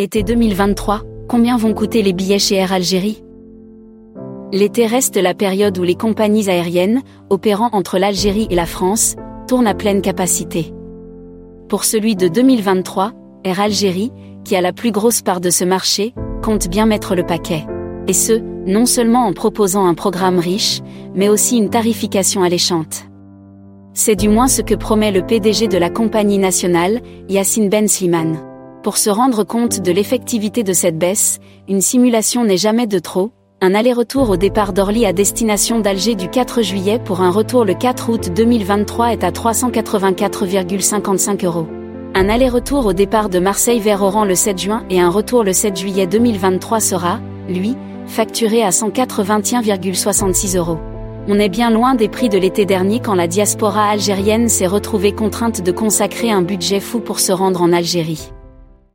Été 2023, combien vont coûter les billets chez Air Algérie? L'été reste la période où les compagnies aériennes, opérant entre l'Algérie et la France, tournent à pleine capacité. Pour celui de 2023, Air Algérie, qui a la plus grosse part de ce marché, compte bien mettre le paquet. Et ce, non seulement en proposant un programme riche, mais aussi une tarification alléchante. C'est du moins ce que promet le PDG de la compagnie nationale, Yassine Ben Slimane. Pour se rendre compte de l'effectivité de cette baisse, une simulation n'est jamais de trop, un aller-retour au départ d'Orly à destination d'Alger du 4 juillet pour un retour le 4 août 2023 est à 384,55 euros. Un aller-retour au départ de Marseille vers Oran le 7 juin et un retour le 7 juillet 2023 sera, lui, facturé à 181,66 euros. On est bien loin des prix de l'été dernier quand la diaspora algérienne s'est retrouvée contrainte de consacrer un budget fou pour se rendre en Algérie.